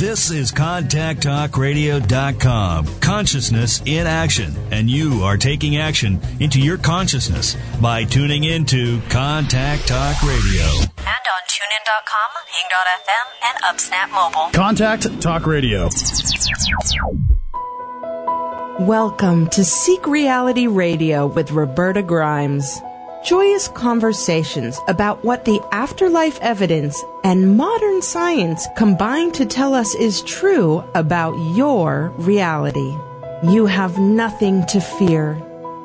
This is ContactTalkRadio.com. Consciousness in action. And you are taking action into your consciousness by tuning into Contact Talk Radio. And on TuneIn.com, Hing.fm, and UpSnap Mobile. Contact Talk Radio. Welcome to Seek Reality Radio with Roberta Grimes. Joyous conversations about what the afterlife evidence and modern science combine to tell us is true about your reality. You have nothing to fear.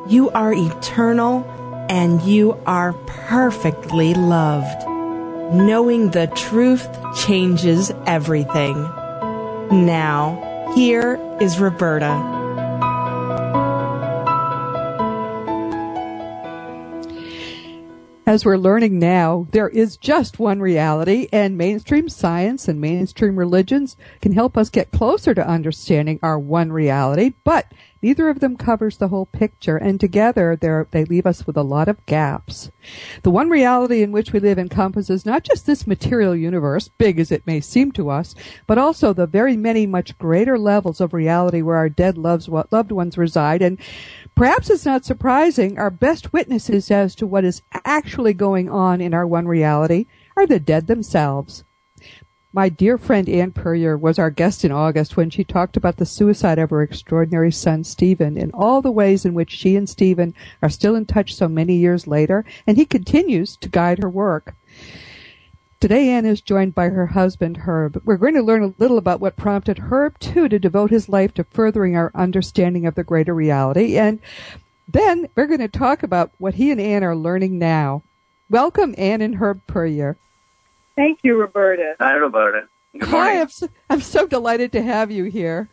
You are eternal and you are perfectly loved. Knowing the truth changes everything. Now, here is Roberta. As we're learning now, there is just one reality, and mainstream science and mainstream religions can help us get closer to understanding our one reality, but neither of them covers the whole picture, and together they leave us with a lot of gaps. The one reality in which we live encompasses not just this material universe, big as it may seem to us, but also the very many much greater levels of reality where our dead loved ones reside, and Perhaps it's not surprising our best witnesses as to what is actually going on in our one reality are the dead themselves. My dear friend Anne Puryear was our guest in August when she talked about the suicide of her extraordinary son Stephen and all the ways in which she and Stephen are still in touch so many years later, and he continues to guide her work. Today, Anne is joined by her husband, Herb. We're going to learn a little about what prompted Herb, too, to devote his life to furthering our understanding of the greater reality. And then we're going to talk about what he and Anne are learning now. Welcome, Anne and Herb Puryear. Thank you, Roberta. Hi, Roberta. Good morning. Hi, I'm so, I'm so delighted to have you here.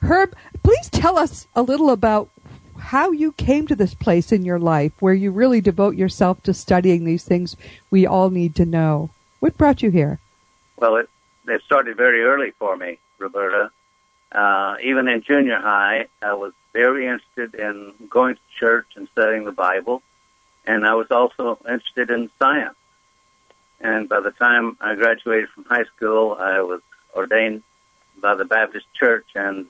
Herb, please tell us a little about how you came to this place in your life where you really devote yourself to studying these things we all need to know. What brought you here? Well, it, it started very early for me, Roberta. Uh, even in junior high, I was very interested in going to church and studying the Bible, and I was also interested in science. And by the time I graduated from high school, I was ordained by the Baptist Church, and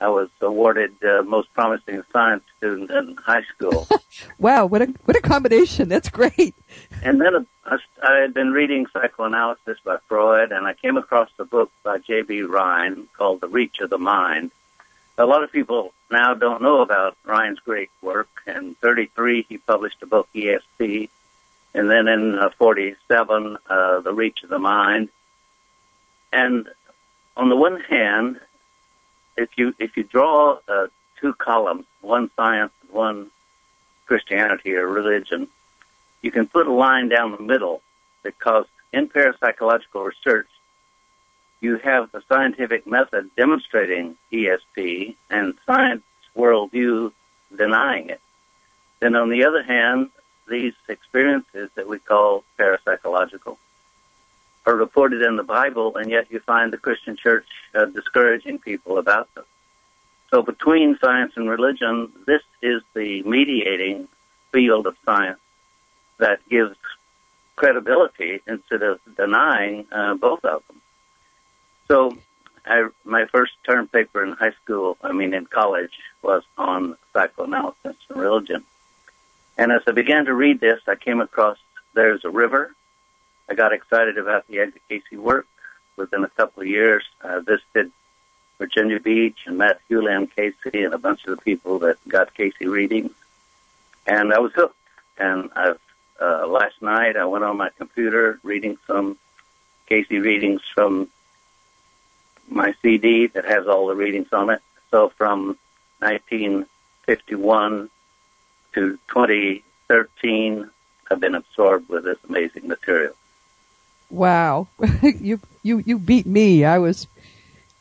I was awarded uh, most promising science student in high school. wow, what a what a combination! That's great. And then I, I had been reading psychoanalysis by Freud, and I came across a book by J.B. Rhine called The Reach of the Mind. A lot of people now don't know about Rhine's great work. In 33, he published a book, ESP, and then in uh, 47, uh, The Reach of the Mind. And on the one hand, if you if you draw uh, two columns, one science one Christianity or religion, you can put a line down the middle because in parapsychological research, you have the scientific method demonstrating ESP and science worldview denying it. Then on the other hand, these experiences that we call parapsychological are reported in the Bible, and yet you find the Christian church uh, discouraging people about them. So between science and religion, this is the mediating field of science that gives credibility instead of denying uh, both of them. So I, my first term paper in high school, I mean in college, was on psychoanalysis and religion. And as I began to read this, I came across There's a River I got excited about the Cayce work. Within a couple of years, I visited Virginia Beach and met Hugh Lynn Cayce and a bunch of the people that got Cayce readings. And I was hooked. And I've, uh, last night I went on my computer reading some Cayce readings from my CD that has all the readings on it. So from 1951 to 2013, I've been absorbed with this amazing material. Wow, you you you beat me. I was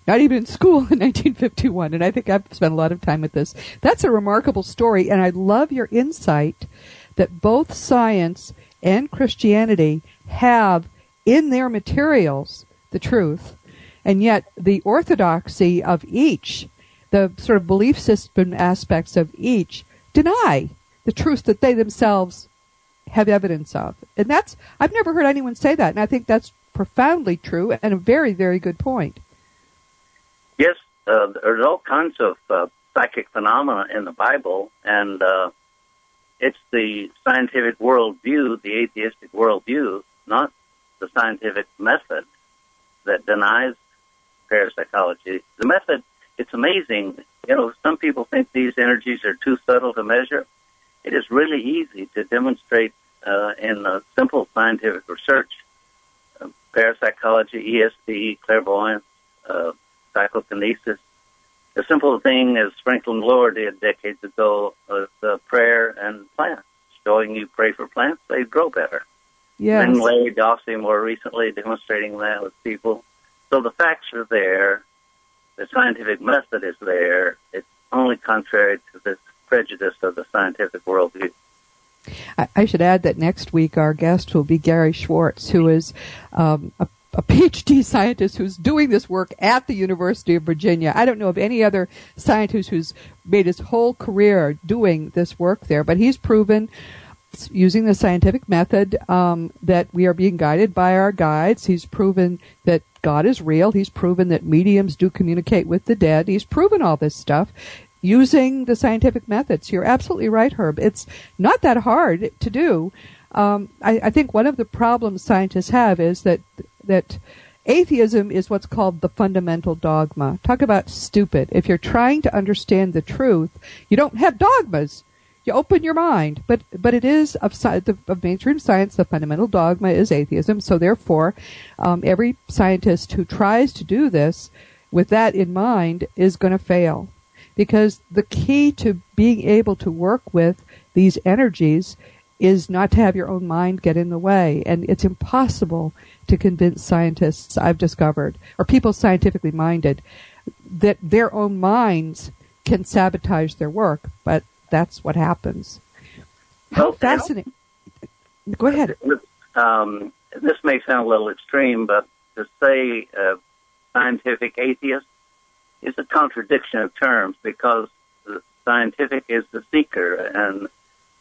not even in school in 1951, and I think I've spent a lot of time with this. That's a remarkable story, and I love your insight that both science and Christianity have in their materials the truth, and yet the orthodoxy of each, the sort of belief system aspects of each, deny the truth that they themselves have evidence of. And that's, I've never heard anyone say that, and I think that's profoundly true and a very, very good point. Yes, uh, there's all kinds of uh, psychic phenomena in the Bible, and uh, it's the scientific worldview, the atheistic worldview, not the scientific method that denies parapsychology. The method, it's amazing. You know, some people think these energies are too subtle to measure. It is really easy to demonstrate uh, in uh, simple scientific research. Uh, parapsychology, ESP, clairvoyance, uh, psychokinesis. A simple thing as Franklin Loehr did decades ago with uh, prayer and plants, showing you pray for plants, they grow better. Yes. And Larry Dossey more recently demonstrating that with people. So the facts are there. The scientific method is there. It's only contrary to this prejudice of the scientific worldview. I, should add that next week our guest will be Gary Schwartz, who is um, a a PhD scientist who's doing this work at the University of Virginia. I don't know of any other scientist who's made his whole career doing this work there, but he's proven using the scientific method um, that we are being guided by our guides. He's proven that God is real. He's proven that mediums do communicate with the dead. He's proven all this stuff using the scientific methods. You're absolutely right, Herb. It's not that hard to do. Um, I, I think one of the problems scientists have is that that atheism is what's called the fundamental dogma. Talk about stupid. If you're trying to understand the truth, you don't have dogmas. You open your mind, but but it is of, of mainstream science. The fundamental dogma is atheism. So therefore, um, every scientist who tries to do this with that in mind is going to fail, because the key to being able to work with these energies is not to have your own mind get in the way, and it's impossible to convince scientists I've discovered, or people scientifically minded, that their own minds can sabotage their work, but that's what happens. How Well, fascinating. Go ahead. Um, this may sound a little extreme, but to say uh, scientific atheist is a contradiction of terms because the scientific is the seeker and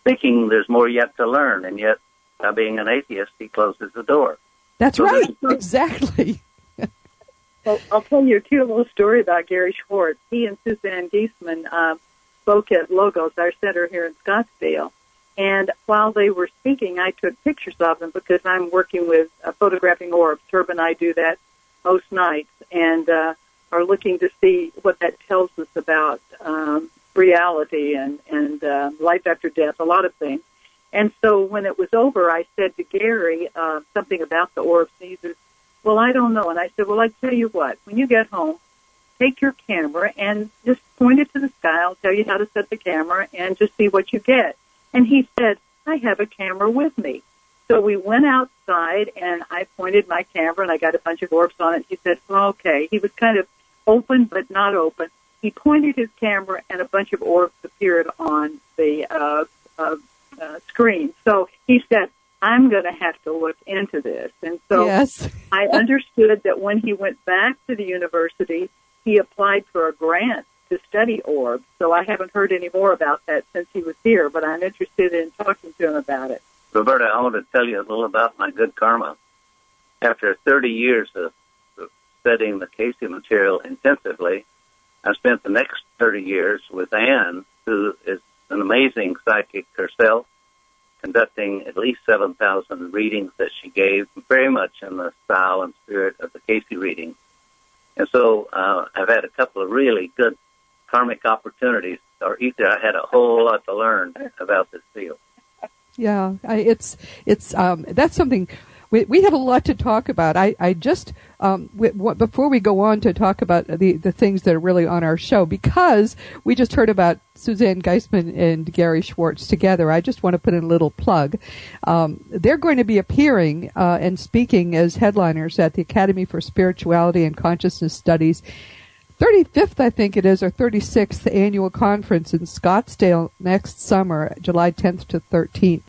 thinking there's more yet to learn, and yet by being an atheist, he closes the door. That's So right. no- Exactly. Well, I'll tell you a cute little story about Gary Schwartz. He and Suzanne Giesemann uh, spoke Logos, our center here in Scottsdale. And while they were speaking, I took pictures of them because I'm working with uh, photographing orbs. Herb and I do that most nights and uh, are looking to see what that tells us about um, reality and, and uh, life after death, a lot of things. And so when it was over, I said to Gary uh, something about the orbs. And he said, well, I don't know. And I said, well, I tell you what, when you get home, take your camera and just point it to the sky. I'll tell you how to set the camera and just see what you get. And he said, I have a camera with me. So we went outside and I pointed my camera and I got a bunch of orbs on it. He said, well, okay. He was kind of open but not open. He pointed his camera and a bunch of orbs appeared on the uh, uh, uh, screen. So he said, I'm going to have to look into this. And so yes. I understood that when he went back to the university, he applied for a grant to study orbs. So I haven't heard any more about that since he was here, but I'm interested in talking to him about it. Roberta, I want to tell you a little about my good karma. After 30 years of of studying the Cayce material intensively, I spent the next 30 years with Anne, who is an amazing psychic herself, conducting at least 7,000 readings that she gave, very much in the style and spirit of the Cayce reading. And so uh, I've had a couple of really good karmic opportunities, or either I had a whole lot to learn about this field. Yeah, I, it's it's um, that's something we we have a lot to talk about. I I just um, w- w- before we go on to talk about the the things that are really on our show because we just heard about Suzanne Giesemann and Gary Schwartz together. I just want to put in a little plug. Um, they're going to be appearing uh, and speaking as headliners at the Academy for Spirituality and Consciousness Studies 35th, I think it is, or 36th annual conference in Scottsdale next summer, July 10th to 13th.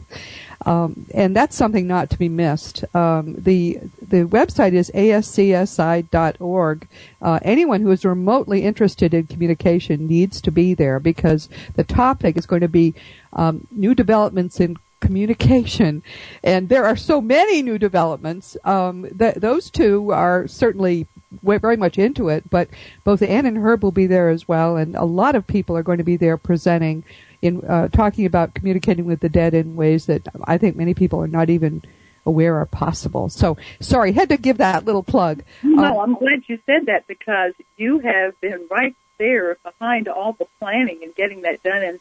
Um, and that's something not to be missed. Um, the the website is ascsi.org. Uh, anyone who is remotely interested in communication needs to be there because the topic is going to be um, new developments in communication, and there are so many new developments. Um, th- those two are certainly very much into it, but both Anne and Herb will be there as well, and a lot of people are going to be there presenting in uh, talking about communicating with the dead in ways that I think many people are not even aware are possible. So, sorry, had to give that little plug. No, um, I'm glad you said that because you have been right there behind all the planning and getting that done, and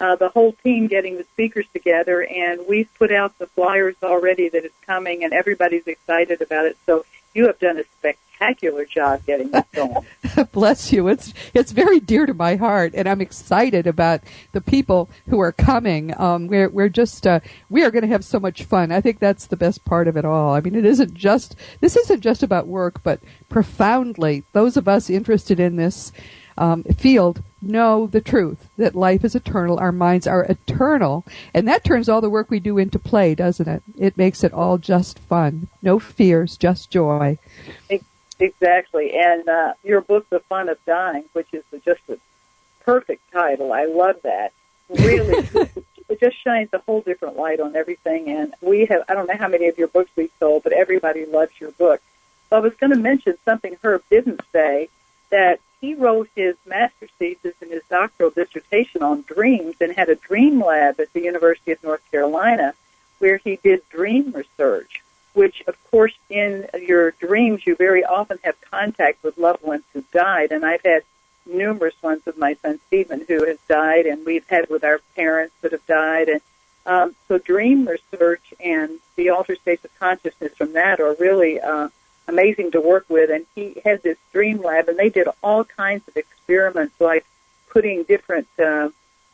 uh, the whole team getting the speakers together. And we've put out the flyers already that it's coming, and everybody's excited about it. So you have done a spectacular job getting this going. Bless you. It's it's very dear to my heart, and I'm excited about the people who are coming. Um, we're we're just uh, we are going to have so much fun. I think that's the best part of it all. I mean, it isn't just this isn't just about work, but profoundly those of us interested in this um, field know the truth that life is eternal, our minds are eternal, and that turns all the work we do into play, doesn't it? It makes it all just fun. No fears, just joy. Exactly. And uh, your book, The Fun of Dying, which is just a perfect title, I love that. Really, it just shines a whole different light on everything. And we have, I don't know how many of your books we've sold, but everybody loves your book. So I was going to mention something Herb didn't say that he wrote his master's thesis and his doctoral dissertation on dreams and had a dream lab at the University of North Carolina where he did dream research, which of course in your dreams you very often have contact with loved ones who died. And I've had numerous ones with my son Stephen who has died and we've had with our parents that have died. And um, so dream research and the altered states of consciousness from that are really uh, amazing to work with. And he has this dream lab, and they did all kinds of experiments, like putting different uh,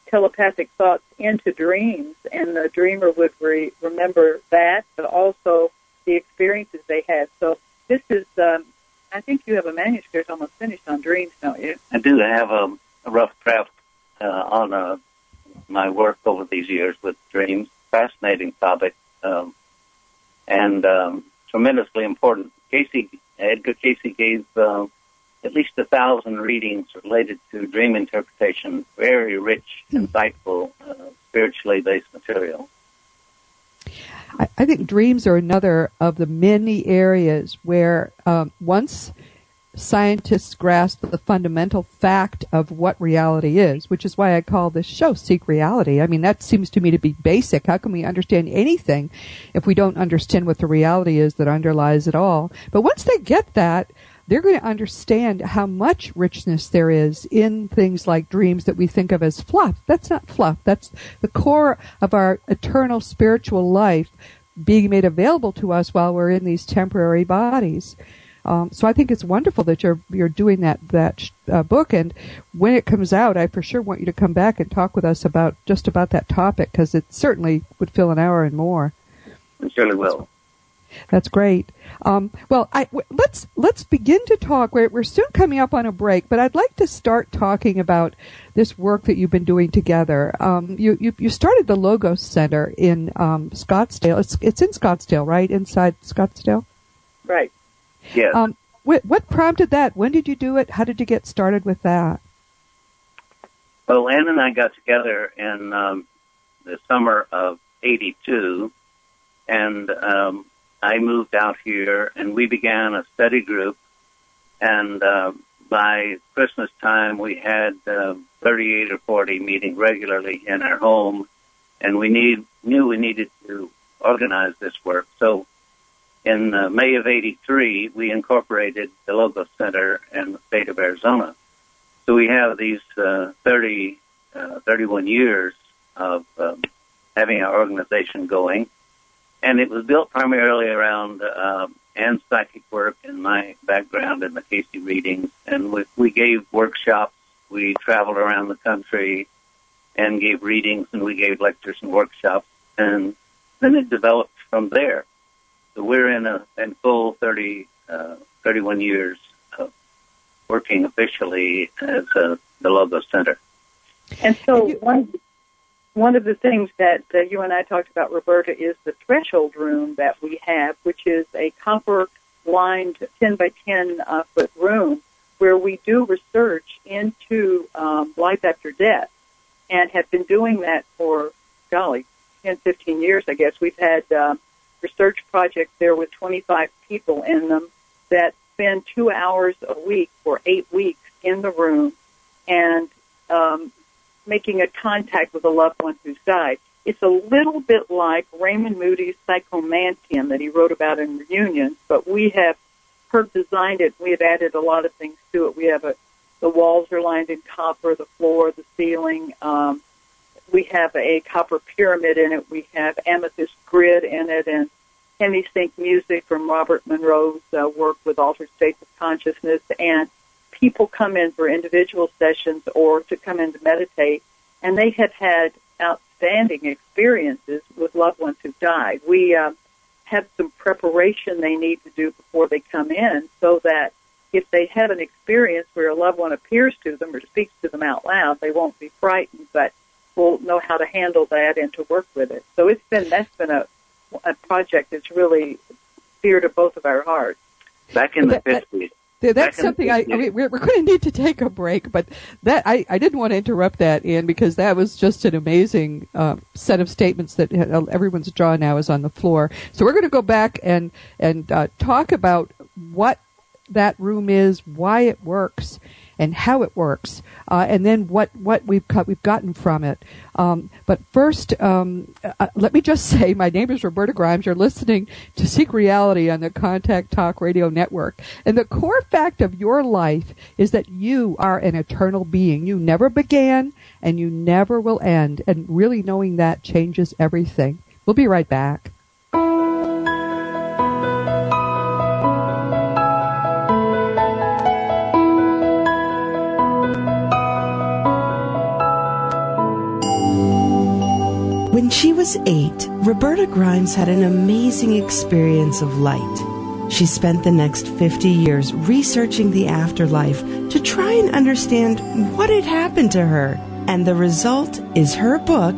telepathic thoughts into dreams, and the dreamer would re- remember that, but also the experiences they had. So this is, um, I think you have a manuscript almost finished on dreams, don't you? I do have a, a rough draft uh, on uh, my work over these years with dreams. Fascinating topic, um, and um, tremendously important Cayce, Edgar Cayce gave uh, at least a thousand readings related to dream interpretation. Very rich, hmm. insightful, uh, spiritually based material. I, I, think dreams are another of the many areas where um, once scientists grasp the fundamental fact of what reality is, which is why I call this show Seek Reality. I mean, that seems to me to be basic. How can we understand anything if we don't understand what the reality is that underlies it all? But once they get that, they're going to understand how much richness there is in things like dreams that we think of as fluff. That's not fluff. That's the core of our eternal spiritual life being made available to us while we're in these temporary bodies. Um, so I think it's wonderful that you're you're doing that that uh, book, and when it comes out, I for sure want you to come back and talk with us about just about that topic because it certainly would fill an hour and more. It surely will. That's great. Um, well, I, w- let's let's begin to talk. We're, we're soon coming up on a break, but I'd like to start talking about this work that you've been doing together. Um, you, you, you started the Logos Center in um, Scottsdale. It's it's in Scottsdale, right? Inside Scottsdale. Right. Yeah. Um, what, what prompted that? When did you do it? How did you get started with that? Well, Anne and I got together in um, the summer of '82, and um, I moved out here, and we began a study group. And uh, by Christmas time, we had uh, 38 or 40 meeting regularly in our home, and we need knew we needed to organize this work. So in uh, May of 83, we incorporated the Logos Center in the state of Arizona. So we have these uh, 30, uh, 31 years of um, having our organization going. And it was built primarily around uh, and psychic work and my background in the Cayce readings. And we, we gave workshops. We traveled around the country and gave readings and we gave lectures and workshops. And then it developed from there. So we're in a in full 30, uh, 31 years of working officially as a, the Logos Center. And so one one of the things that uh, you and I talked about, Roberta, is the threshold room that we have, which is a copper lined 10 by 10 uh, foot room where we do research into um, life after death and have been doing that for, golly, 10, 15 years, I guess. We've had uh, research projects there with 25 people in them that spend two hours a week for eight weeks in the room and um, making a contact with a loved one who's died. It's a little bit like Raymond Moody's Psychomanteum that he wrote about in Reunions, but we have Herb designed it. We have added a lot of things to it. We have a the walls are lined in copper, the floor, the ceiling. Um, we have a copper pyramid in it. We have amethyst grid in it, and hemi-sync music from Robert Monroe's uh, work with altered states of consciousness. And people come in for individual sessions or to come in to meditate, and they have had outstanding experiences with loved ones who died. We uh, have some preparation they need to do before they come in so that if they have an experience where a loved one appears to them or speaks to them out loud, they won't be frightened, but will know how to handle that and to work with it. So it's been that's been a a project that's really dear to both of our hearts. Back in the fifties. That's something I, I mean, we're, we're going to need to take a break, but that I, I didn't want to interrupt that, Ian, because that was just an amazing uh, set of statements that uh, everyone's jaw now is on the floor. So we're going to go back and and uh, talk about what that room is, why it works, and how it works, uh, and then what, what we've we've gotten from it. Um, but first, um, uh, let me just say, my name is Roberta Grimes. You're listening to Seek Reality on the Contact Talk Radio Network, and the core fact of your life is that you are an eternal being. You never began, and you never will end. And really knowing that changes everything. We'll be right back. When she was eight, Roberta Grimes had an amazing experience of light. She spent the next 50 years researching the afterlife to try and understand what had happened to her. And the result is her book,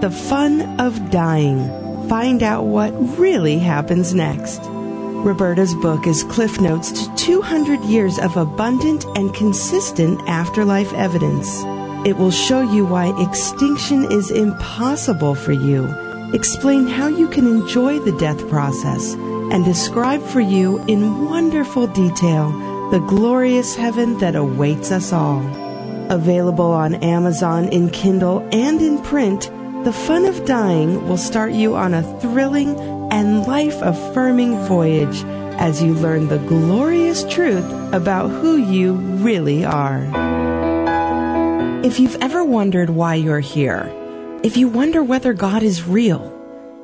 The Fun of Dying. Find out what really happens next. Roberta's book is cliff notes to 200 years of abundant and consistent afterlife evidence. It will show you why extinction is impossible for you, explain how you can enjoy the death process, and describe for you in wonderful detail the glorious heaven that awaits us all. Available on Amazon in Kindle and in print, The Fun of Dying will start you on a thrilling and life affirming voyage as you learn the glorious truth about who you really are. If you've ever wondered why you're here, if you wonder whether God is real,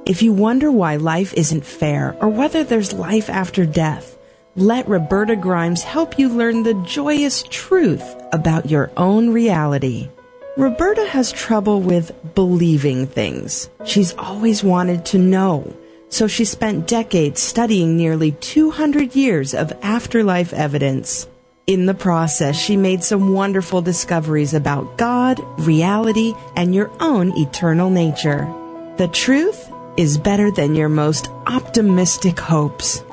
if you wonder why life isn't fair or whether there's life after death, let Roberta Grimes help you learn the joyous truth about your own reality. Roberta has trouble with believing things. She's always wanted to know. So she spent decades studying nearly 200 years of afterlife evidence. In the process, she made some wonderful discoveries about God, reality, and your own eternal nature. The truth is better than your most optimistic hopes.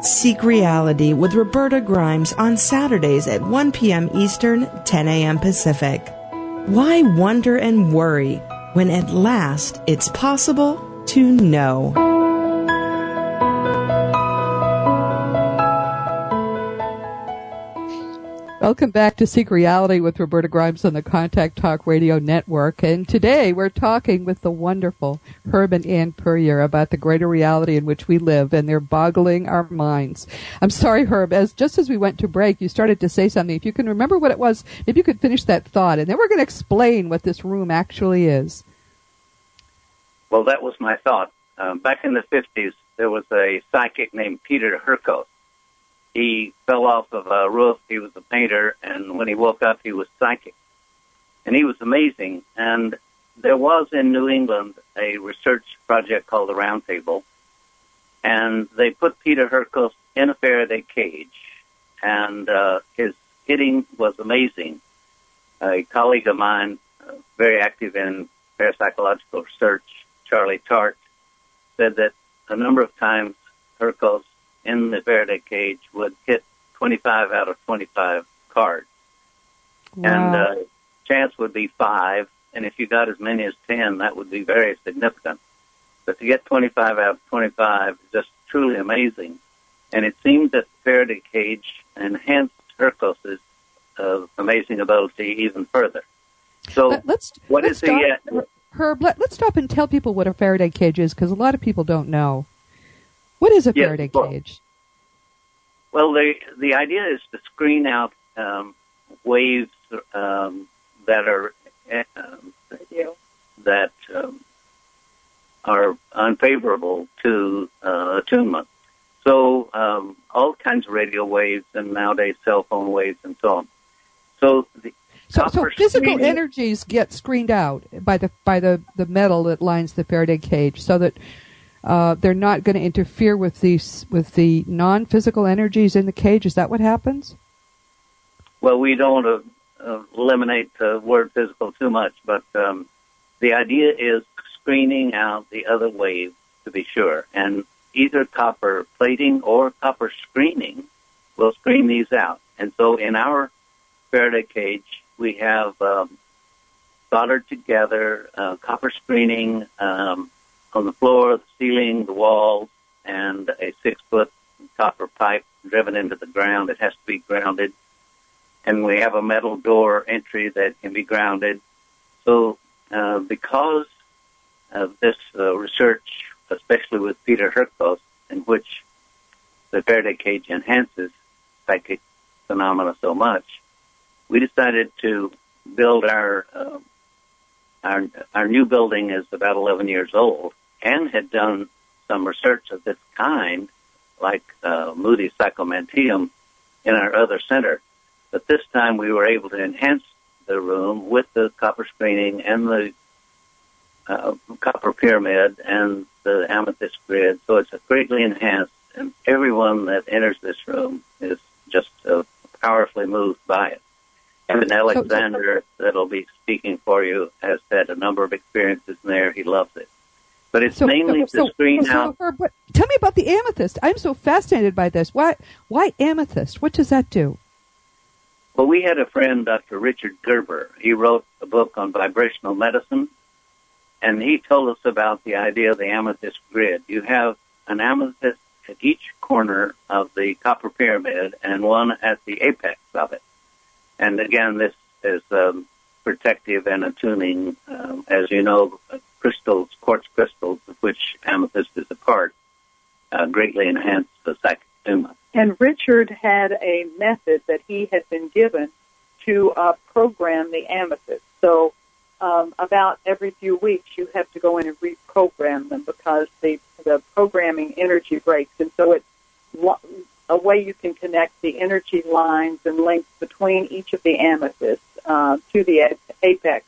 Seek Reality with Roberta Grimes on Saturdays at 1 p.m. Eastern, 10 a.m. Pacific. Why wonder and worry when at last it's possible to know? Welcome back to Seek Reality with Roberta Grimes on the Contact Talk Radio Network. And today we're talking with the wonderful Herb and Anne Puryear about the greater reality in which we live, and they're boggling our minds. I'm sorry, Herb, as just as we went to break, you started to say something. If you can remember what it was, if you could finish that thought, and then we're going to explain what this room actually is. Well, that was my thought. Um, back in the 50s, there was a psychic named Peter Hurkos he fell off of a roof. He was a painter, and when he woke up, he was psychic, and he was amazing. And there was in New England a research project called the Round Table, and they put Peter Hurkos in a Faraday cage, and uh, his hitting was amazing. A colleague of mine, uh, very active in parapsychological research, Charlie Tart, said that a number of times Hurkos in the Faraday cage would hit 25 out of 25 cards. Wow. And uh, chance would be five, and if you got as many as 10, that would be very significant. But to get 25 out of 25 is just truly amazing. and it seemed that the Faraday cage enhanced Hurkos's uh, amazing ability even further. So, Let, us what let's is stop, the? Uh, Herb, let, us stop and tell people what a Faraday cage is because a lot of people don't know. What is a Faraday well- cage? Well, the the idea is to screen out um, waves um, that are uh, um, that um, are unfavorable to uh, attunement. So um, all kinds of radio waves and nowadays cell phone waves and so on. So the So, so physical screening- energies get screened out by the by the, the metal that lines the Faraday cage, so that uh, they're not going to interfere with these with the non-physical energies in the cage. Is that what happens? Well, we don't uh, eliminate the word physical too much, but um, the idea is screening out the other wave to be sure. And either copper plating or copper screening will screen these out. And so in our Faraday cage, we have um, soldered together uh, copper screening um, on the floor, the ceiling, the walls, and a six foot copper pipe driven into the ground. It has to be grounded and we have a metal door entry that can be grounded. So, uh, because of this uh, research, especially with Peter Hurkos, in which the Faraday cage enhances psychic phenomena so much, we decided to build our uh, our our new building is about 11 years old and had done some research of this kind, like uh, Moody Psychomanteum, in our other center. But this time we were able to enhance the room with the copper screening and the uh, copper pyramid and the amethyst grid. So it's greatly enhanced, and everyone that enters this room is just uh, powerfully moved by it. Eben Alexander, that'll be speaking for you, has had a number of experiences in there. He loves it. But it's mainly so, to screen so, what, tell me about the amethyst. I'm so fascinated by this. Why why amethyst? What does that do? Well, we had a friend, Dr. Richard Gerber. He wrote a book on vibrational medicine, and he told us about the idea of the amethyst grid. You have an amethyst at each corner of the copper pyramid and one at the apex of it. And again, this is um, protective and attuning. Um, as you know, crystals, quartz crystals, of which amethyst is a part, uh, greatly enhance the attunement. And Richard had a method that he had been given to uh, program the amethyst. So um, about every few weeks, you have to go in and reprogram them because the the programming energy breaks, and so lo- a way you can connect the energy lines and links between each of the amethysts uh, to the apex.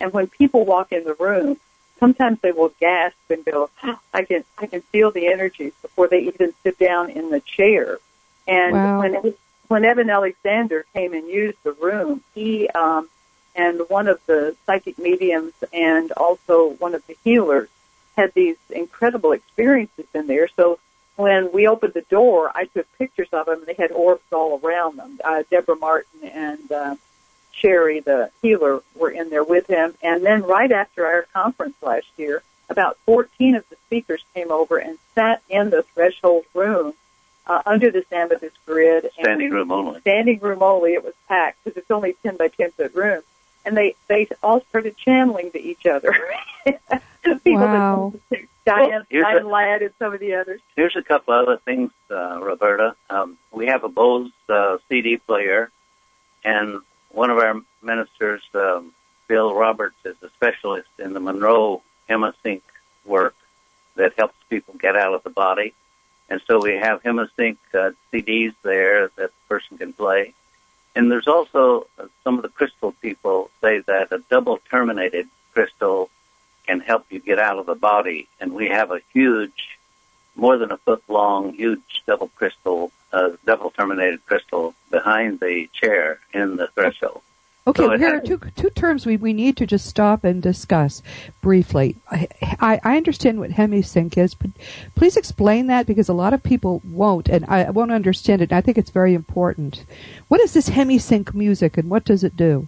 And when people walk in the room, sometimes they will gasp and go, "I can I can feel the energies" before they even sit down in the chair. And Wow. when when Eben Alexander came and used the room, he um, and one of the psychic mediums and also one of the healers had these incredible experiences in there. So when we opened the door, I took pictures of them. They had orbs all around them. Uh, Deborah Martin and uh, Sherry, the healer, were in there with him. And then right after our conference last year, about 14 of the speakers came over and sat in the threshold room uh, under this amethyst grid. and- Standing room only. standing room only. It was packed because it's only 10 by 10 foot room. And they, they all started channeling to each other. People Wow. that Diane, Well, here's Diane a- Ladd and some of the others. Here's a couple of other things, uh, Roberta. Um, we have a Bose uh, CD player, and one of our ministers, um, Bill Roberts, is a specialist in the Monroe Hemisync work that helps people get out of the body. And so we have Hemisync uh, CDs there that the person can play. And there's also uh, some of the crystal people say that a double terminated crystal can help you get out of the body. And we have a huge more than a foot long, huge double crystal, uh, double terminated crystal behind the chair in the threshold. Okay, So well, here are two two terms we, we need to just stop and discuss briefly. I, I, I understand what hemisync is, but please explain that because a lot of people won't, and I won't understand it. And I think it's very important. What is this hemisync music, and what does it do?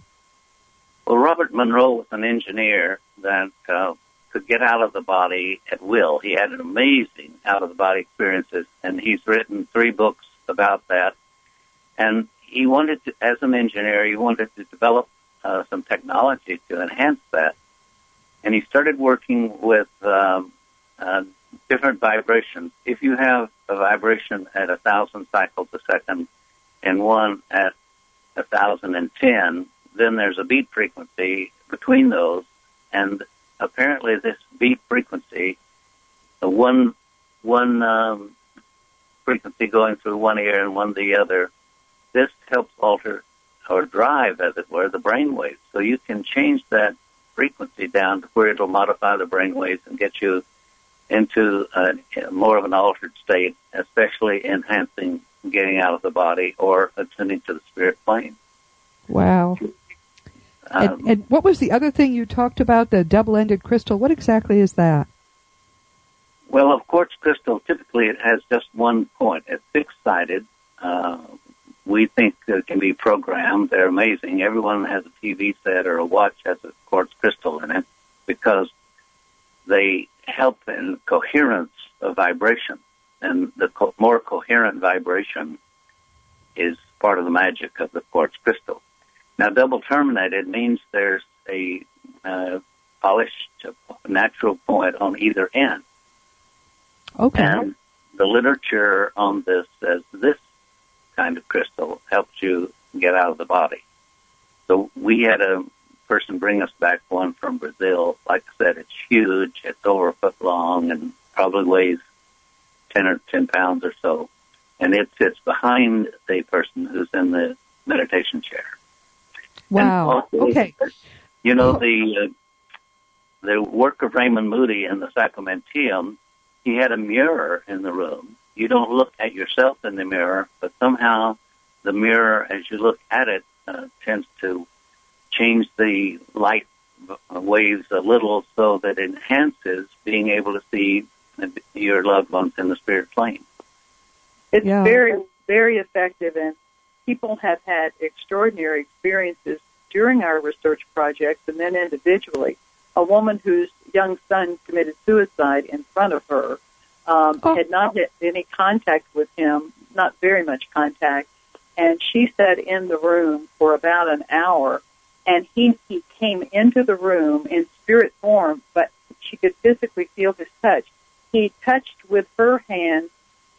Well, Robert Monroe was an engineer that uh, could get out of the body at will. He had an amazing out of the body experiences, and he's written three books about that. And he wanted to, as an engineer, he wanted to develop uh, some technology to enhance that. And he started working with um, uh, different vibrations. If you have a vibration at a thousand cycles a second and one at a thousand and ten, then there's a beat frequency between those, and apparently this beat frequency, the one one um, frequency going through one ear and one the other, this helps alter or drive, as it were, the brain waves. So you can change that frequency down to where it'll modify the brain waves and get you into a, more of an altered state, especially enhancing getting out of the body or ascending to the spirit plane. Wow. Um, and, and, what was the other thing you talked about, the double-ended crystal? What exactly is that? Well, of quartz crystal, typically it has just one point. It's six-sided. Uh, we think it can be programmed. They're amazing. Everyone has a TV set or a watch has a quartz crystal in it because they help in coherence of vibration. And the co- more coherent vibration is part of the magic of the quartz crystal. Now, double terminated means there's a uh, polished natural point on either end. Okay. And the literature on this says this kind of crystal helps you get out of the body. So we had a person bring us back one from Brazil. Like I said, it's huge. It's over a foot long and probably weighs 10 or 10 pounds or so. And it sits behind the person who's in the meditation chair. Wow. Also, okay. You know, the, uh, the work of Raymond Moody in the Psychomanteum, he had a mirror in the room. You don't look at yourself in the mirror, but somehow the mirror, as you look at it, uh, tends to change the light waves a little so that it enhances being able to see your loved ones in the spirit plane. It's yeah. very, very effective, and people have had extraordinary experiences during our research projects and then individually. A woman whose young son committed suicide in front of her um, oh. had not had any contact with him, not very much contact, and she sat in the room for about an hour and he he came into the room in spirit form, but she could physically feel his touch. He touched with her hand,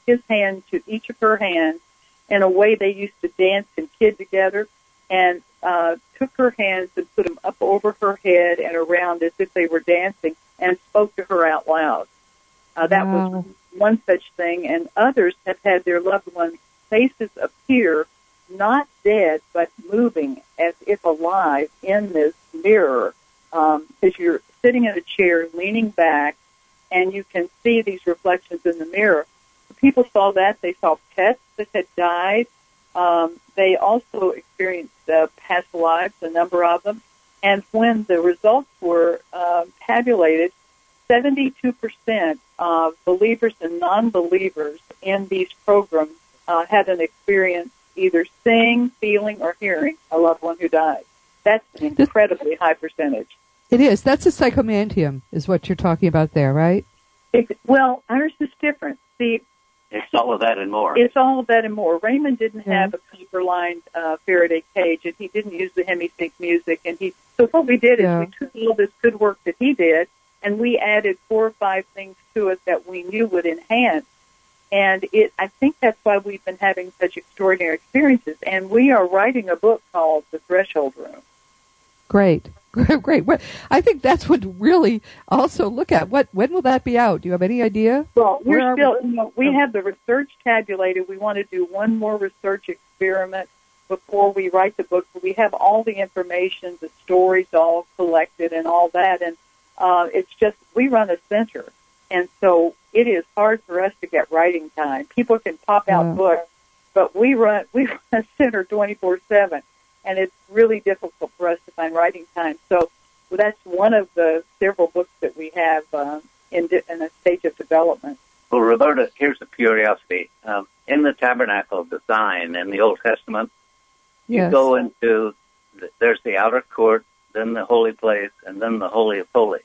his hand to each of her hands, in a way they used to dance and kid together, and uh, took her hands and put them up over her head and around as if they were dancing, and spoke to her out loud. Uh, that wow. was one such thing, and others have had their loved ones' faces appear not dead, but moving as if alive in this mirror. Um, as you're sitting in a chair, leaning back, and you can see these reflections in the mirror. People saw that. They saw pets that had died. Um, they also experienced uh, past lives, a number of them. And when the results were uh, tabulated, 72% of believers and non-believers in these programs uh, had an experience either seeing, feeling, or hearing a loved one who died. That's an incredibly high percentage. It is. That's a psychomanteum, is what you're talking about there, right? It, well, ours is different. See, it's all of that and more. It's all of that and more. Raymond didn't have a paper-lined uh, Faraday cage, and he didn't use the hemisync music. And he so what we did is we took all this good work that he did, and we added four or five things to it that we knew would enhance and it, I think that's why we've been having such extraordinary experiences. And we are writing a book called The Threshold Room. Great. Great. I think that's what really also look at. What when will that be out? Do you have any idea? Well, we're still. We? You know, we have the research tabulated. We want to do one more research experiment before we write the book. We have all the information, the stories all collected, and all that. And uh, it's just we run a center, and so it is hard for us to get writing time. People can pop out yeah. books, but we run we run a center twenty four seven, and it's really difficult for us to find writing time. So well, that's one of the several books that we have uh, in, di- in a stage of development. Well, Roberta, here's a curiosity. Um, in the tabernacle design in the Old Testament, yes. you go into the, there's the outer court, then the holy place, and then the holy of holies.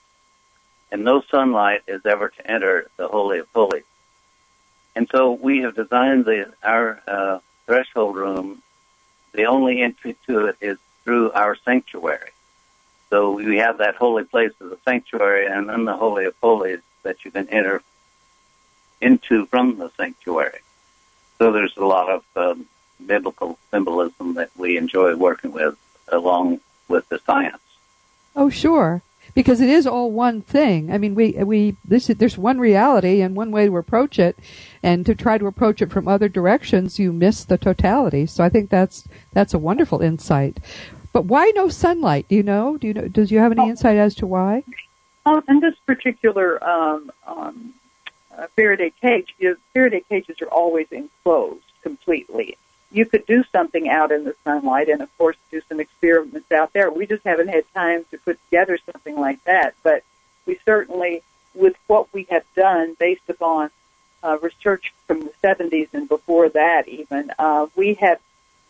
and no sunlight is ever to enter the Holy of Holies. And so we have designed the, our uh, threshold room. The only entry to it is through our sanctuary. So we have that holy place of the sanctuary and then the Holy of Holies that you can enter into from the sanctuary. So there's a lot of um, biblical symbolism that we enjoy working with along with the science. Oh, sure. Because it is all one thing. I mean, we we this there's one reality and one way to approach it, and to try to approach it from other directions, you miss the totality. So I think that's that's a wonderful insight. But why no sunlight? Do you know? Do you know? Does you have any insight as to why? Oh, in this particular um, um, uh, Faraday cage, you know, Faraday cages are always enclosed completely you could do something out in the sunlight and of course do some experiments out there. We just haven't had time to put together something like that, but we certainly, with what we have done based upon uh, research from the 70s and before that even, uh, we have,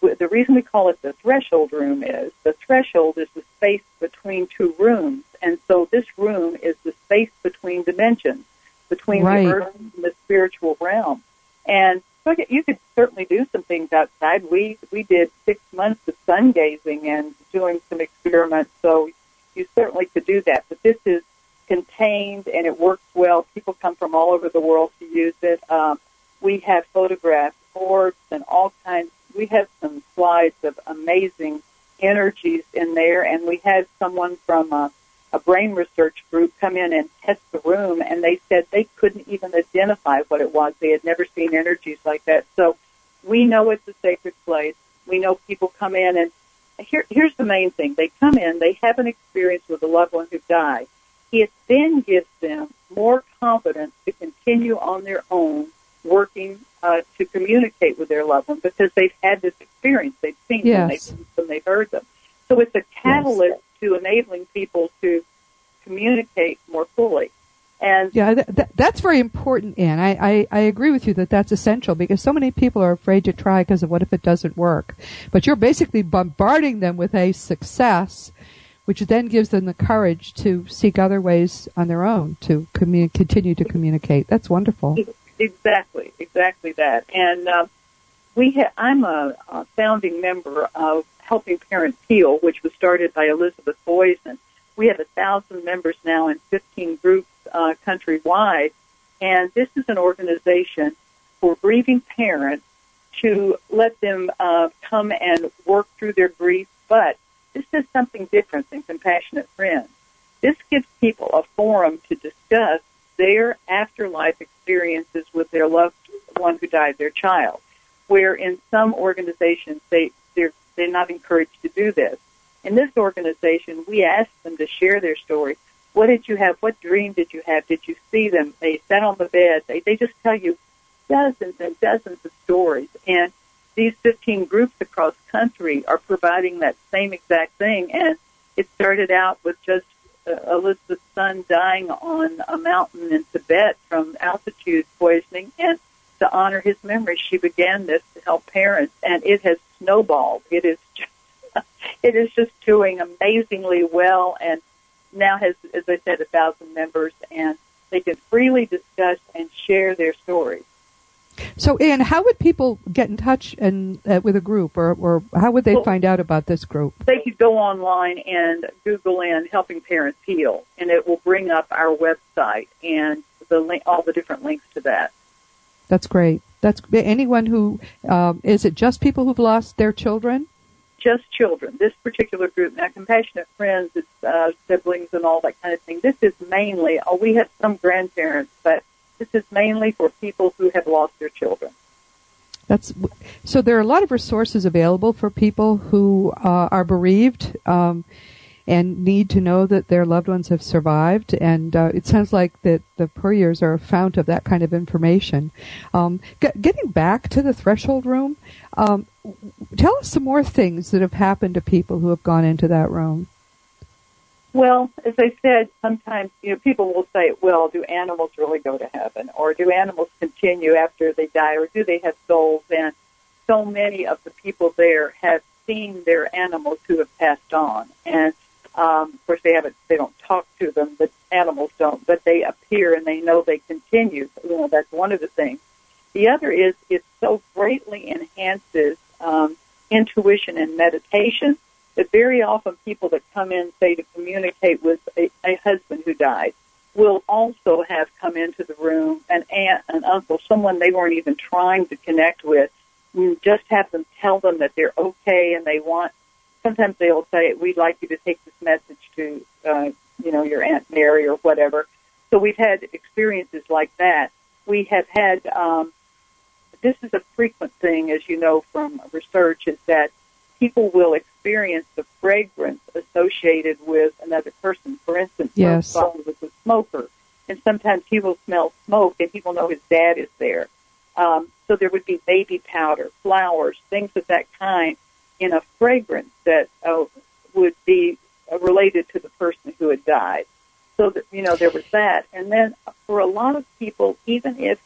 the reason we call it the threshold room is the threshold is the space between two rooms. And so this room is the space between dimensions, between right. the earth and the spiritual realm. And so you could certainly do some things outside. We we did six months of sun gazing and doing some experiments. So you certainly could do that. But this is contained and it works well. People come from all over the world to use it. Um, we have photographs, boards, and all kinds. We have some slides of amazing energies in there, and we had someone from uh, a brain research group come in and test the room and they said they couldn't even identify what it was. They had never seen energies like that. So we know it's a sacred place. We know people come in and here, here's the main thing. They come in, they have an experience with a loved one who died. It then gives them more confidence to continue on their own working uh, to communicate with their loved one because they've had this experience. They've seen yes. them, they've, them, they've heard them. So it's a catalyst yes to enabling people to communicate more fully. And yeah, th- th- that's very important, Anne. I, I, I agree with you that that's essential because so many people are afraid to try because of what if it doesn't work. But you're basically bombarding them with a success, which then gives them the courage to seek other ways on their own to commun- continue to communicate. That's wonderful. Exactly, exactly that. And uh, we ha- I'm a, a founding member of Helping Parents Heal, which was started by Elizabeth Boisson. We have a thousand members now in 15 groups uh, countrywide, and this is an organization for grieving parents to let them uh, come and work through their grief. But this is something different than Compassionate Friends. This gives people a forum to discuss their afterlife experiences with their loved one who died, their child. Where in some organizations they they're not encouraged to do this. In this organization, we ask them to share their story. What did you have? What dream did you have? Did you see them? They sat on the bed. They, they just tell you dozens and dozens of stories. And these 15 groups across country are providing that same exact thing. And it started out with just uh, Elizabeth's son dying on a mountain in Tibet from altitude poisoning. And to honor his memory, she began this to help parents, and it has snowballed. It is just, it is just doing amazingly well, and now has, as I said, a thousand members, and they can freely discuss and share their stories. So, Anne, how would people get in touch and uh, with a group, or, or how would they well, find out about this group? They could go online and Google in "Helping Parents Heal," and it will bring up our website and the link, all the different links to that. That's great. That's anyone who um, is it just people who've lost their children? Just children. This particular group, now compassionate friends, it's uh, siblings and all that kind of thing. This is mainly. Oh, we have some grandparents, but this is mainly for people who have lost their children. That's so. There are a lot of resources available for people who uh, are bereaved. Um, and need to know that their loved ones have survived. And uh, it sounds like that the Puryears are a fount of that kind of information. Um, getting back to the threshold room, um, tell us some more things that have happened to people who have gone into that room. Well, as I said, sometimes you know people will say, "Well, do animals really go to heaven, or do animals continue after they die, or do they have souls?" And so many of the people there have seen their animals who have passed on, and Um, of course, they haven't, they don't talk to them, but animals don't, but they appear and they know they continue. You know, that's one of the things. The other is it so greatly enhances um, intuition and meditation that very often people that come in, say, to communicate with a, a husband who died, will also have come into the room an aunt, an uncle, someone they weren't even trying to connect with. You just have them tell them that they're okay and they want. Sometimes they'll say, "We'd like you to take this message to, uh, you know, your aunt Mary or whatever." So we've had experiences like that. We have had. Um, this is a frequent thing, as you know from research, is that people will experience the fragrance associated with another person. For instance, yes. my father was a smoker, and sometimes he will smell smoke, and he will know his dad is there. Um, so there would be baby powder, flowers, things of that kind in a fragrance that uh, would be uh, related to the person who had died. So that you know there was that, and then for a lot of people, even if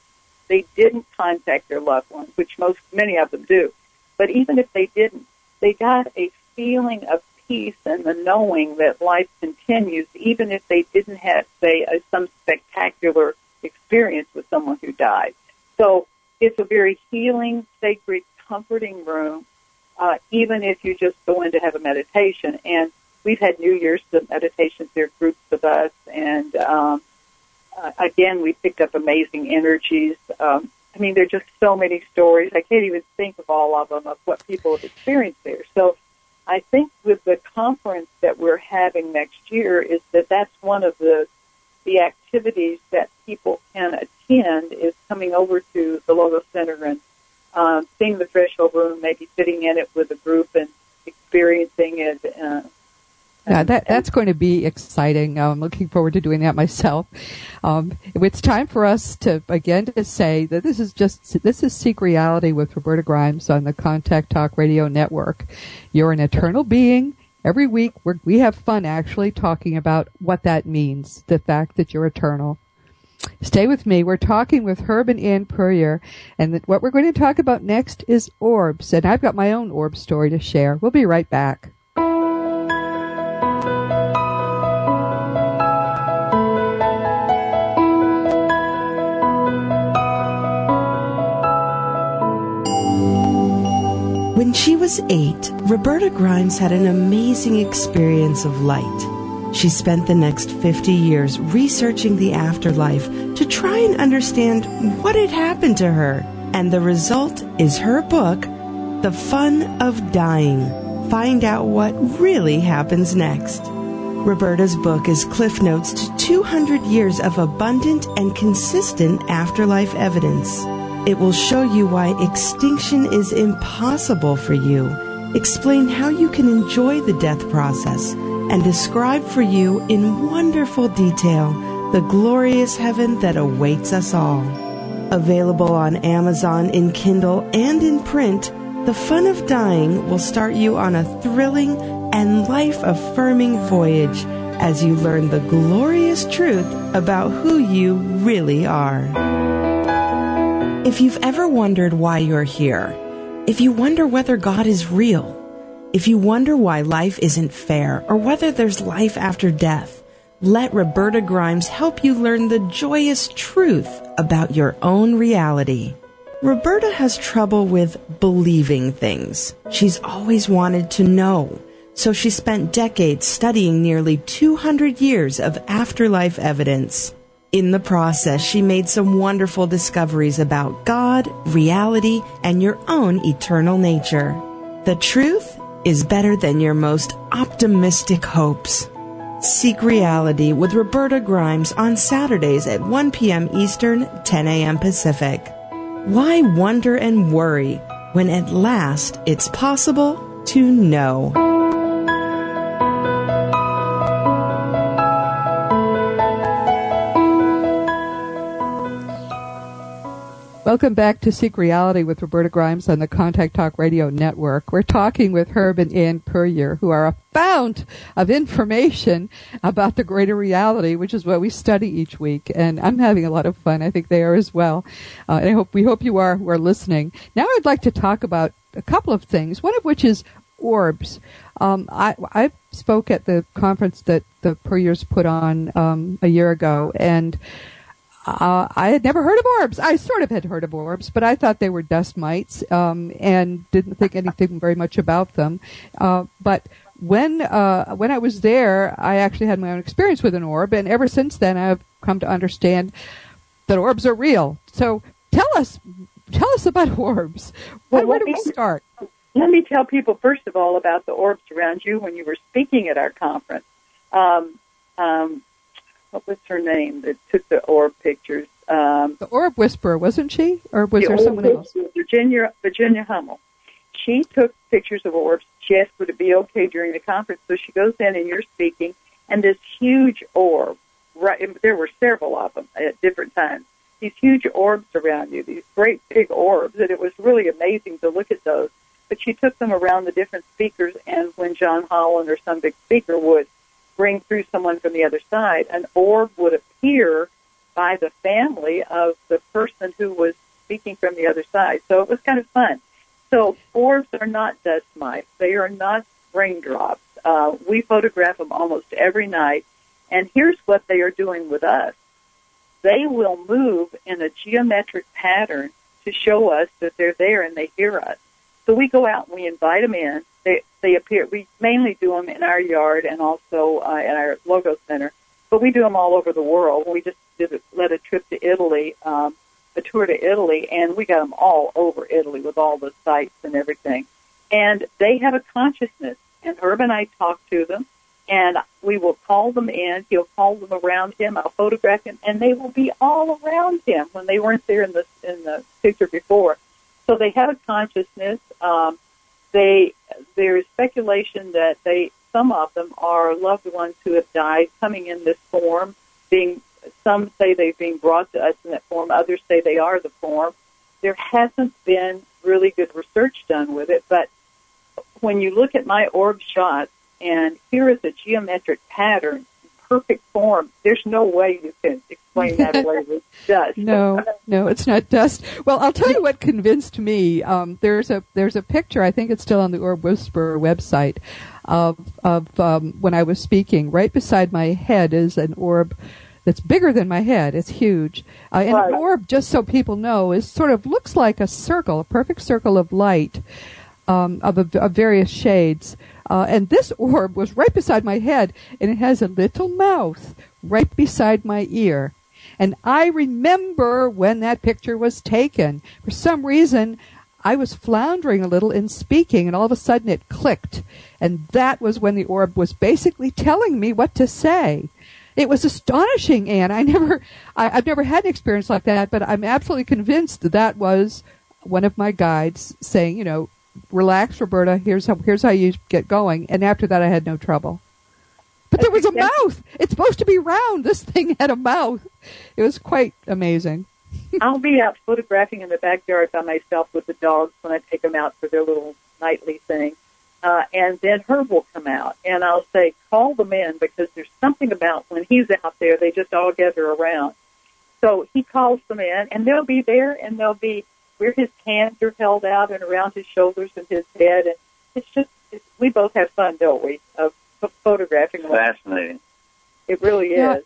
they didn't contact their loved ones, which most many of them do, but even if they didn't, they got a feeling of peace and the knowing that life continues, even if they didn't have, say, a, some spectacular experience with someone who died. So it's a very healing, sacred, comforting room, uh, even if you just go in to have a meditation. And we've had New Year's meditations. There are groups of us, and um, uh, again, we picked up amazing energies. Um, I mean, there are just so many stories. I can't even think of all of them of what people have experienced there. So I think with the conference that we're having next year is that that's one of the the activities that people can attend is coming over to the Logos Center and um, seeing the threshold room, maybe sitting in it with a group and experiencing it. Uh, yeah, that that's going to be exciting. I'm looking forward to doing that myself. Um, it's time for us to again to say that this is just this is Seek Reality with Roberta Grimes on the Contact Talk Radio Network. You're an eternal being. Every week we we have fun actually talking about what that means, the fact that you're eternal. Stay with me. We're talking with Herb and Anne Puryear, and what we're going to talk about next is orbs. And I've got my own orb story to share. We'll be right back. When she was eight, Roberta Grimes had an amazing experience of light. She spent the next 50 years researching the afterlife to try and understand what had happened to her. And the result is her book, The Fun of Dying. Find out what really happens next. Roberta's book is Cliff Notes to 200 years of abundant and consistent afterlife evidence. It will show you why extinction is impossible for you, explain how you can enjoy the death process, and describe for you in wonderful detail the glorious heaven that awaits us all. Available on Amazon in Kindle and in print, The Fun of Dying will start you on a thrilling and life affirming voyage as you learn the glorious truth about who you really are. If you've ever wondered why you're here, if you wonder whether God is real, if you wonder why life isn't fair or whether there's life after death, let Roberta Grimes help you learn the joyous truth about your own reality. Roberta has trouble with believing things. She's always wanted to know. So she spent decades studying nearly 200 years of afterlife evidence. In the process, she made some wonderful discoveries about God, reality, and your own eternal nature. The truth is better than your most optimistic hopes. Seek Reality with Roberta Grimes on Saturdays at 1 p.m. Eastern, 10 a.m. Pacific. Why wonder and worry when at last it's possible to know? Welcome back to Seek Reality with Roberta Grimes on the Contact Talk Radio Network. We're talking with Herb and Anne Puryear, who are a fount of information about the greater reality, which is what we study each week. And I'm having a lot of fun. I think they are as well. Uh, and I hope we hope you are who are listening. Now I'd like to talk about a couple of things. One of which is orbs. Um, I, I spoke at the conference that the Puryears put on um, a year ago, and uh, I had never heard of orbs. I sort of had heard of orbs, but I thought they were dust mites um, and didn't think anything very much about them. Uh, but when uh, when I was there, I actually had my own experience with an orb, and ever since then, I've come to understand that orbs are real. So tell us, tell us about orbs. Well, where do we start? Let me tell people first of all about the orbs around you when you were speaking at our conference. Um, um, what was her name that took the orb pictures? Um, the orb whisperer, wasn't she, or was there someone else? Virginia Virginia Hummel. She took pictures of orbs. She asked would it be okay during the conference, so she goes in and you're speaking, and this huge orb. Right, there were several of them at different times. These huge orbs around you, these great big orbs, and it was really amazing to look at those. But she took them around the different speakers, and when John Holland or some big speaker would bring through someone from the other side, an orb would appear by the family of the person who was speaking from the other side. So it was kind of fun. So orbs are not dust mites. They are not raindrops. Uh, we photograph them almost every night. And here's what they are doing with us. They will move in a geometric pattern to show us that they're there and they hear us. So we go out and we invite them in. They they appear. We mainly do them in our yard and also uh, in our Logos center, but we do them all over the world. We just did a, led a trip to Italy, um, a tour to Italy, and we got them all over Italy with all the sites and everything. And they have a consciousness. And Herb and I talk to them, and we will call them in. He'll call them around him. I'll photograph him, and they will be all around him when they weren't there in the in the picture before. So they have a consciousness. Um, they there is speculation that they some of them are loved ones who have died coming in this form. Being some say they've been brought to us in that form. Others say they are the form. There hasn't been really good research done with it, but when you look at my orb shots and here is a geometric pattern perfect form. There's no way you can explain that away with dust. no, no, it's not dust. Well, I'll tell you what convinced me. Um, there's a there's a picture. I think it's still on the Orb Whisperer website of of um, when I was speaking. Right beside my head is an orb that's bigger than my head. It's huge. Uh, and right. an orb, just so people know, is sort of looks like a circle, a perfect circle of light um, of, a, of various shades. Uh, and this orb was right beside my head, and it has a little mouth right beside my ear. And I remember when that picture was taken. For some reason, I was floundering a little in speaking, and all of a sudden it clicked. And that was when the orb was basically telling me what to say. It was astonishing, Anne. I never, I, have never had an experience like that, but I'm absolutely convinced that that was one of my guides saying, you know, relax, Roberta. Here's how here's how you get going. And after that, I had no trouble. But there was a mouth. It's supposed to be round. This thing had a mouth. It was quite amazing. I'll be out photographing in the backyard by myself with the dogs when I take them out for their little nightly thing. Uh, and then Herb will come out, and I'll say, call them in because there's something about when he's out there, they just all gather around. So he calls them in, and they'll be there, and they'll be where his hands are held out and around his shoulders and his head. And it's just, it's, we both have fun, don't we, of photographing. Fascinating. It really is.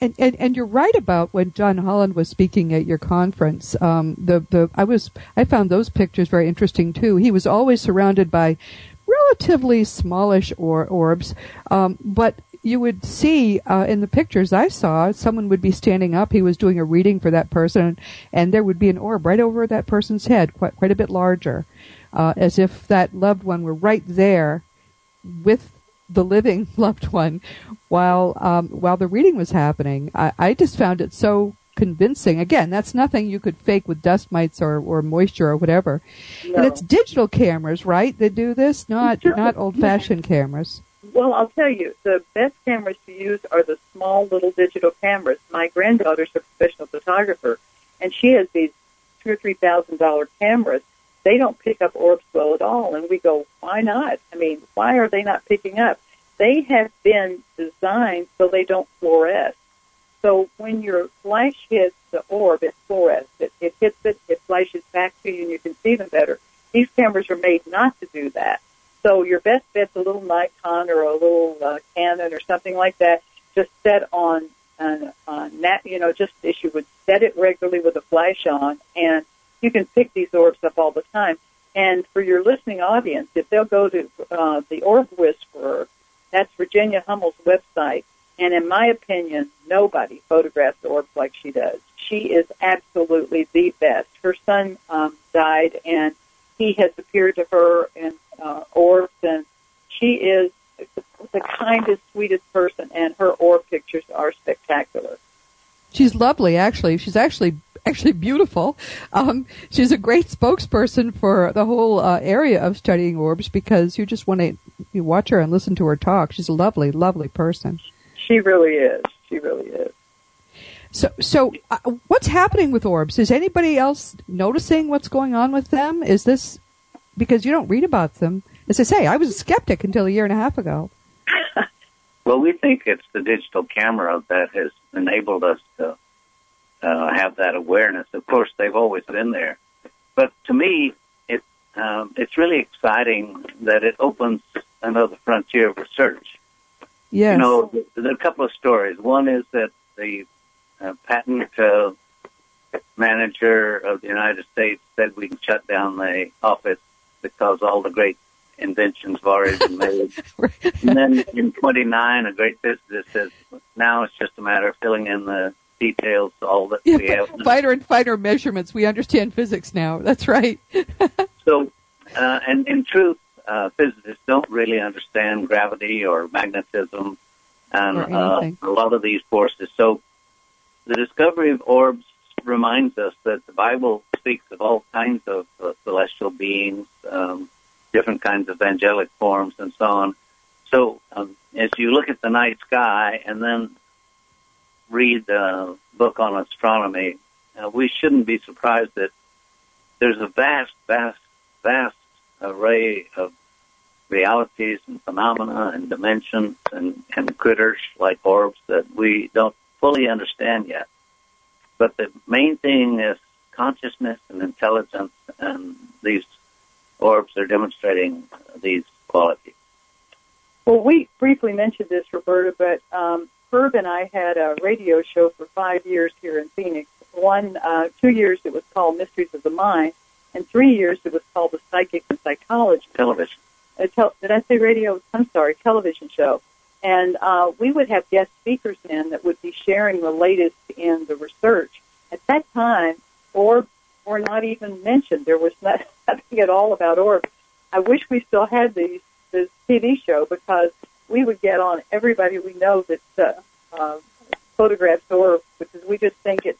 And, and and you're right about when John Holland was speaking at your conference. Um, the the I was I found those pictures very interesting too. He was always surrounded by relatively smallish or orbs, um, but you would see uh, in the pictures I saw, someone would be standing up. He was doing a reading for that person, and there would be an orb right over that person's head, quite quite a bit larger, uh, as if that loved one were right there with the living loved one while um, while the reading was happening. I, I just found it so convincing. Again, that's nothing you could fake with dust mites or, or moisture or whatever. No. And it's digital cameras, right? That do this, not not old fashioned cameras. Well, I'll tell you, the best cameras to use are the small little digital cameras. My granddaughter's a professional photographer, and she has these two or three thousand dollar cameras. They don't pick up orbs well at all, and we go, why not? I mean, why are they not picking up? They have been designed so they don't fluoresce. So when your flash hits the orb, it fluoresces. It, it hits it, it flashes back to you, and you can see them better. These cameras are made not to do that. So your best bet's a little Nikon or a little uh, Canon or something like that, just set on, uh, on nat, you know, just as you would set it regularly with a flash on, and you can pick these orbs up all the time. And for your listening audience, if they'll go to uh, the Orb Whisperer, that's Virginia Hummel's website, and in my opinion, nobody photographs orbs like she does. She is absolutely the best. Her son um, died, and he has appeared to her in uh, orbs, and she is the kindest, sweetest person, and her orb pictures are spectacular. She's lovely, actually. She's actually actually beautiful. Um, she's a great spokesperson for the whole uh, area of studying orbs because you just want to you watch her and listen to her talk. She's a lovely, lovely person. She really is. She really is. So, so uh, what's happening with orbs? Is anybody else noticing what's going on with them? Is this because you don't read about them? As I say, I was a skeptic until a year and a half ago. well, we think it's the digital camera that has enabled us to uh, have that awareness. Of course, they've always been there, but to me, it um, it's really exciting that it opens another frontier of research. Yes. You know, there are a couple of stories. One is that the uh, patent uh, manager of the United States said we can shut down the office because all the great inventions have already been made. and then in 29, a great physicist says, now it's just a matter of filling in the details, all that yeah, we have. Finer and finer measurements. We understand physics now. That's right. so, uh, and in truth, uh, physicists don't really understand gravity or magnetism and uh, a lot of these forces. So the discovery of orbs reminds us that the Bible speaks of all kinds of uh, celestial beings, um, different kinds of angelic forms, and so on. So um, as you look at the night sky and then read the book on astronomy, uh, we shouldn't be surprised that there's a vast, vast, vast array of realities and phenomena and dimensions and, and critters like orbs that we don't fully understand yet. But the main thing is consciousness and intelligence, and these orbs are demonstrating these qualities. Well, we briefly mentioned this, Roberta, but um, Herb and I had a radio show for five years here in Phoenix. One, uh, two years it was called Mysteries of the Mind, and three years it was called The Psychic and Psychology. Television. Uh, tel- did I say radio? I'm sorry, television show. And uh, we would have guest speakers in that would be sharing the latest in the research. At that time, orbs were not even mentioned. There was not, nothing at all about orbs. I wish we still had these this TV show because we would get on everybody we know that uh, uh, photographs orbs because we just think it's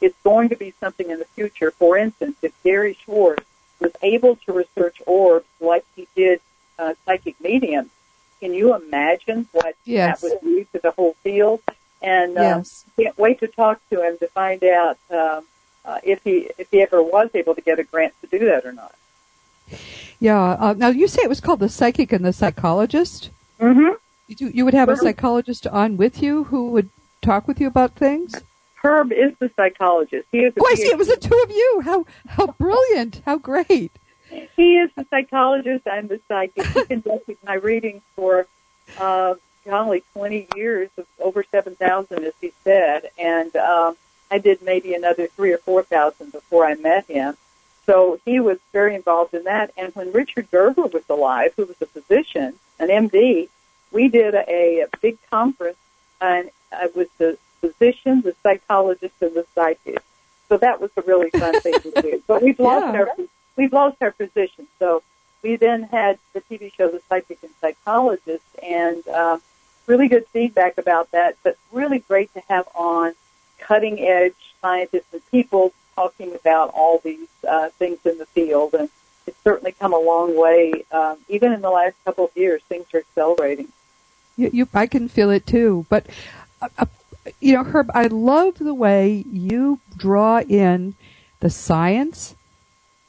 it's going to be something in the future. For instance, if Gary Schwartz was able to research orbs like he did uh, psychic mediums, can you imagine what yes. that would do to the whole field? And um, yes. can't wait to talk to him to find out um, uh, if he if he ever was able to get a grant to do that or not. Yeah. Uh, now you say it was called the psychic and the psychologist. Mm-hmm. You, you would have a psychologist on with you who would talk with you about things. Herb is the psychologist. He is. Oh, I see. It was the two of you. How how brilliant! How great! He is the psychologist. I'm the psychic. He conducted my readings for, uh, golly, 20 years, of over 7,000, as he said, and um, I did maybe another three or 4,000 before I met him. So he was very involved in that. And when Richard Gerber was alive, who was a physician, an MD, we did a, a big conference, and I was the physician, the psychologist, and the psychic. So that was a really fun thing to do. But we've lost Yeah. our we've lost our position. So we then had the TV show, The Psychic and Psychologist, and uh, really good feedback about that. But really great to have on cutting edge scientists and people talking about all these uh, things in the field. And it's certainly come a long way. Um, even in the last couple of years, things are accelerating. You, you I can feel it too. But uh, uh, you know, Herb, I love the way you draw in the science,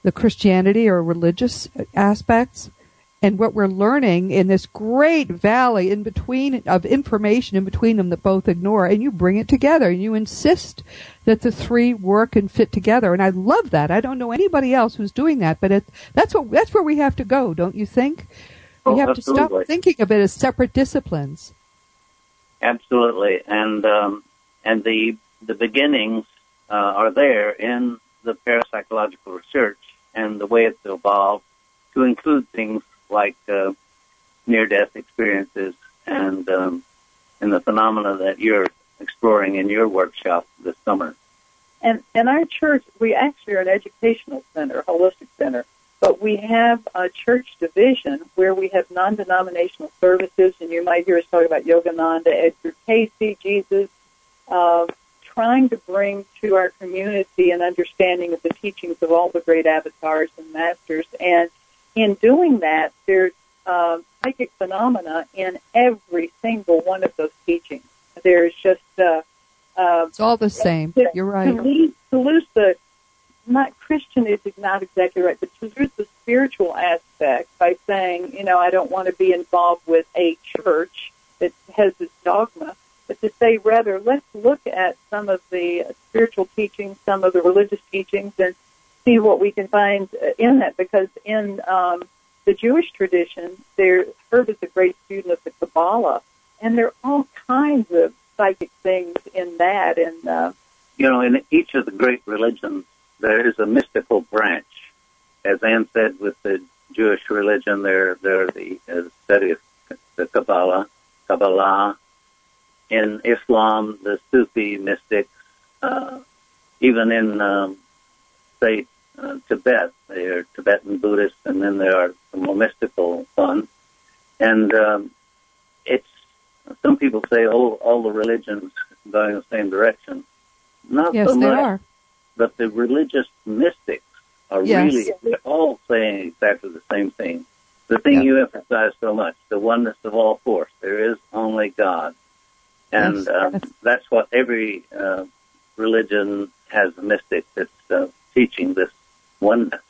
the Christianity or religious aspects, and what we're learning in this great valley in between of information in between them that both ignore, and you bring it together and you insist that the three work and fit together. And I love that. I don't know anybody else who's doing that, but it, that's what that's where we have to go, don't you think? Oh, we have to stop thinking of it as separate disciplines. Absolutely, and um, and the the beginnings uh, are there in the parapsychological research and the way it's evolved to include things like uh, near death experiences and um, and the phenomena that you're exploring in your workshop this summer. And in our church, we actually are an educational center, holistic center, but we have a church division where we have non-denominational services, and you might hear us talk about Yogananda, Edgar Cayce, Jesus, uh, trying to bring to our community an understanding of the teachings of all the great avatars and masters. And in doing that, there's uh, psychic phenomena in every single one of those teachings. There's just uh, uh, It's all the same. to, You're right. To lose, to lose the not Christian is not exactly right, but to lose the spiritual aspect by saying, you know, I don't want to be involved with a church that has this dogma, but to say rather, let's look at some of the spiritual teachings, some of the religious teachings, and see what we can find uh, in that. Because in um, the Jewish tradition, there Herb is a great student of the Kabbalah, and there are all kinds of psychic things in that, and uh, You know, in each of the great religions, there is a mystical branch. As Anne said, with the Jewish religion, there there are the uh, study of the Kabbalah, Kabbalah. In Islam, the Sufi mystics, uh, even in um, say uh, Tibet, they are Tibetan Buddhists, and then there are the more mystical ones. And um, it's some people say, oh, all the religions going in the same direction. Not Yes, so they much are. but the religious mystics are Yes. really they're all saying exactly the same thing. The thing Yeah. you emphasize so much, the oneness of all force. There is only God. And uh, that's- what every uh, religion has a mystic that's uh, teaching this oneness.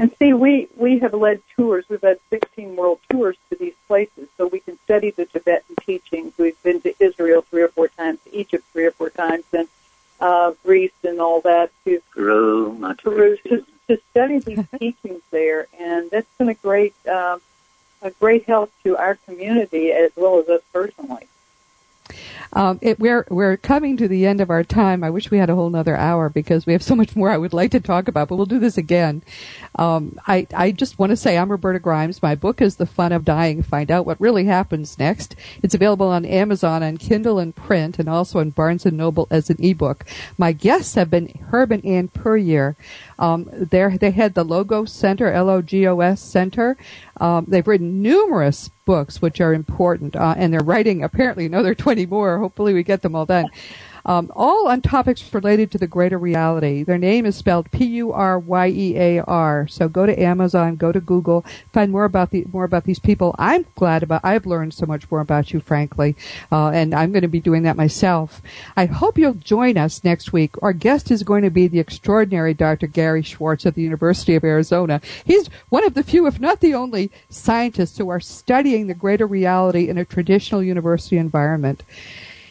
And see, we, we have led tours. We've had 16 world tours to these places, so we can study the Tibetan teachings. We've been to Israel three or four times, Egypt three or four times, and uh, Greece and all that to Peru, Peru to, to study these teachings there. And that's been a great um, a great help to our community as well as us personally. Um, it, we're we're coming to the end of our time. I wish we had a whole other hour because we have so much more I would like to talk about. But we'll do this again. Um, I I just want to say I'm Roberta Grimes. My book is The Fun of Dying. Find out what really happens next. It's available on Amazon on Kindle and print, and also on Barnes and Noble as an ebook. My guests have been Herb and Anne Puryear. Um, there they had the Logos Center, L-O-G-O-S Center. Um, they've written numerous books, which are important, uh, and they're writing apparently another 20 more. Hopefully, we get them all done. Um, all on topics related to the greater reality. Their name is spelled P-U-R-Y-E-A-R. So go to Amazon, go to Google, find more about the more about these people. I'm glad about. I've learned so much more about you, frankly, uh, and I'm going to be doing that myself. I hope you'll join us next week. Our guest is going to be the extraordinary Dr. Gary Schwartz at the University of Arizona. He's one of the few, if not the only, scientists who are studying the greater reality in a traditional university environment.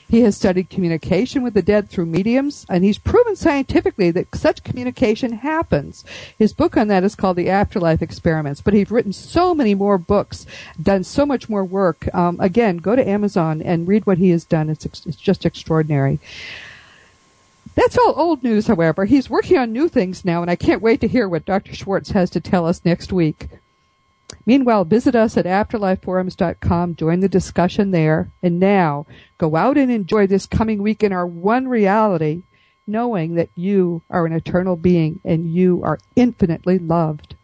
He has studied communication with the dead through mediums, and he's proven scientifically that such communication happens. His book on that is called The Afterlife Experiments, but he's written so many more books, done so much more work. Um, again, go to Amazon and read what he has done. It's, ex- it's just extraordinary. That's all old news, however. He's working on new things now, and I can't wait to hear what Dr. Schwartz has to tell us next week. Meanwhile, visit us at afterlifeforums.com, join the discussion there, and now go out and enjoy this coming week in our one reality, knowing that you are an eternal being and you are infinitely loved.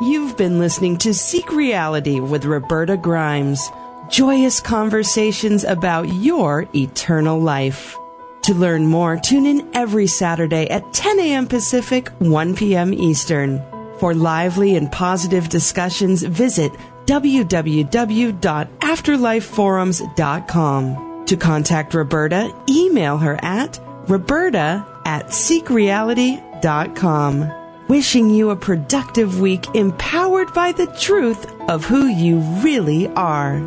You've been listening to Seek Reality with Roberta Grimes. Joyous conversations about your eternal life. To learn more, tune in every Saturday at 10 a.m. Pacific, 1 p.m. Eastern. For lively and positive discussions, visit www.afterlifeforums.com. To contact Roberta, email her at roberta at seekreality.com. Wishing you a productive week empowered by the truth of who you really are.